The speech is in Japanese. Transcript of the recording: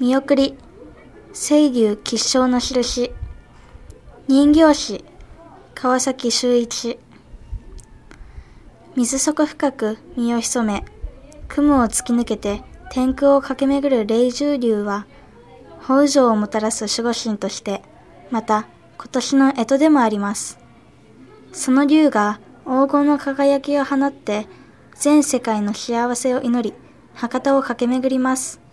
見送り、清牛吉祥の印、人形師、川崎修一、水底深く身を潜め、雲を突き抜けて天空を駆け巡る霊獣竜は、北条をもたらす守護神として、また今年の干支でもあります。その竜が黄金の輝きを放って、全世界の幸せを祈り、博多を駆け巡ります。